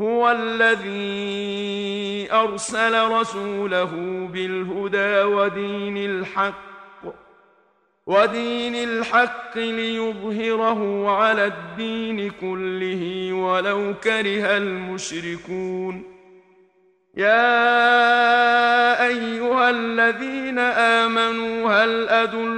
هو الذي أرسل رسوله بالهدى ودين الحق ودين الحق ليظهره على الدين كله ولو كره المشركون. يا أيها الذين آمنوا هل ادلكم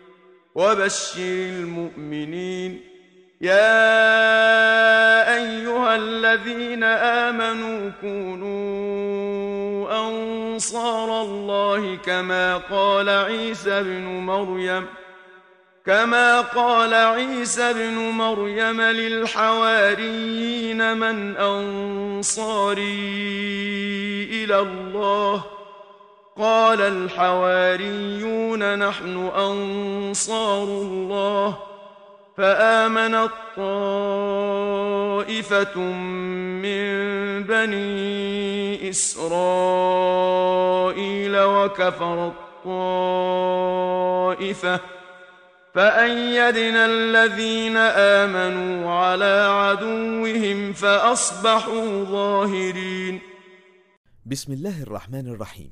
وبشر المؤمنين. يا أيها الذين آمنوا كونوا أنصار الله كما قال عيسى ابن مريم كما قال عيسى ابن مريم للحواريين من أنصاري إلى الله قال الحواريون نحن أنصار الله فامنت طائفه من بني إسرائيل وكفرت طائفه فأيدنا الذين آمنوا على عدوهم فأصبحوا ظاهرين. بسم الله الرحمن الرحيم.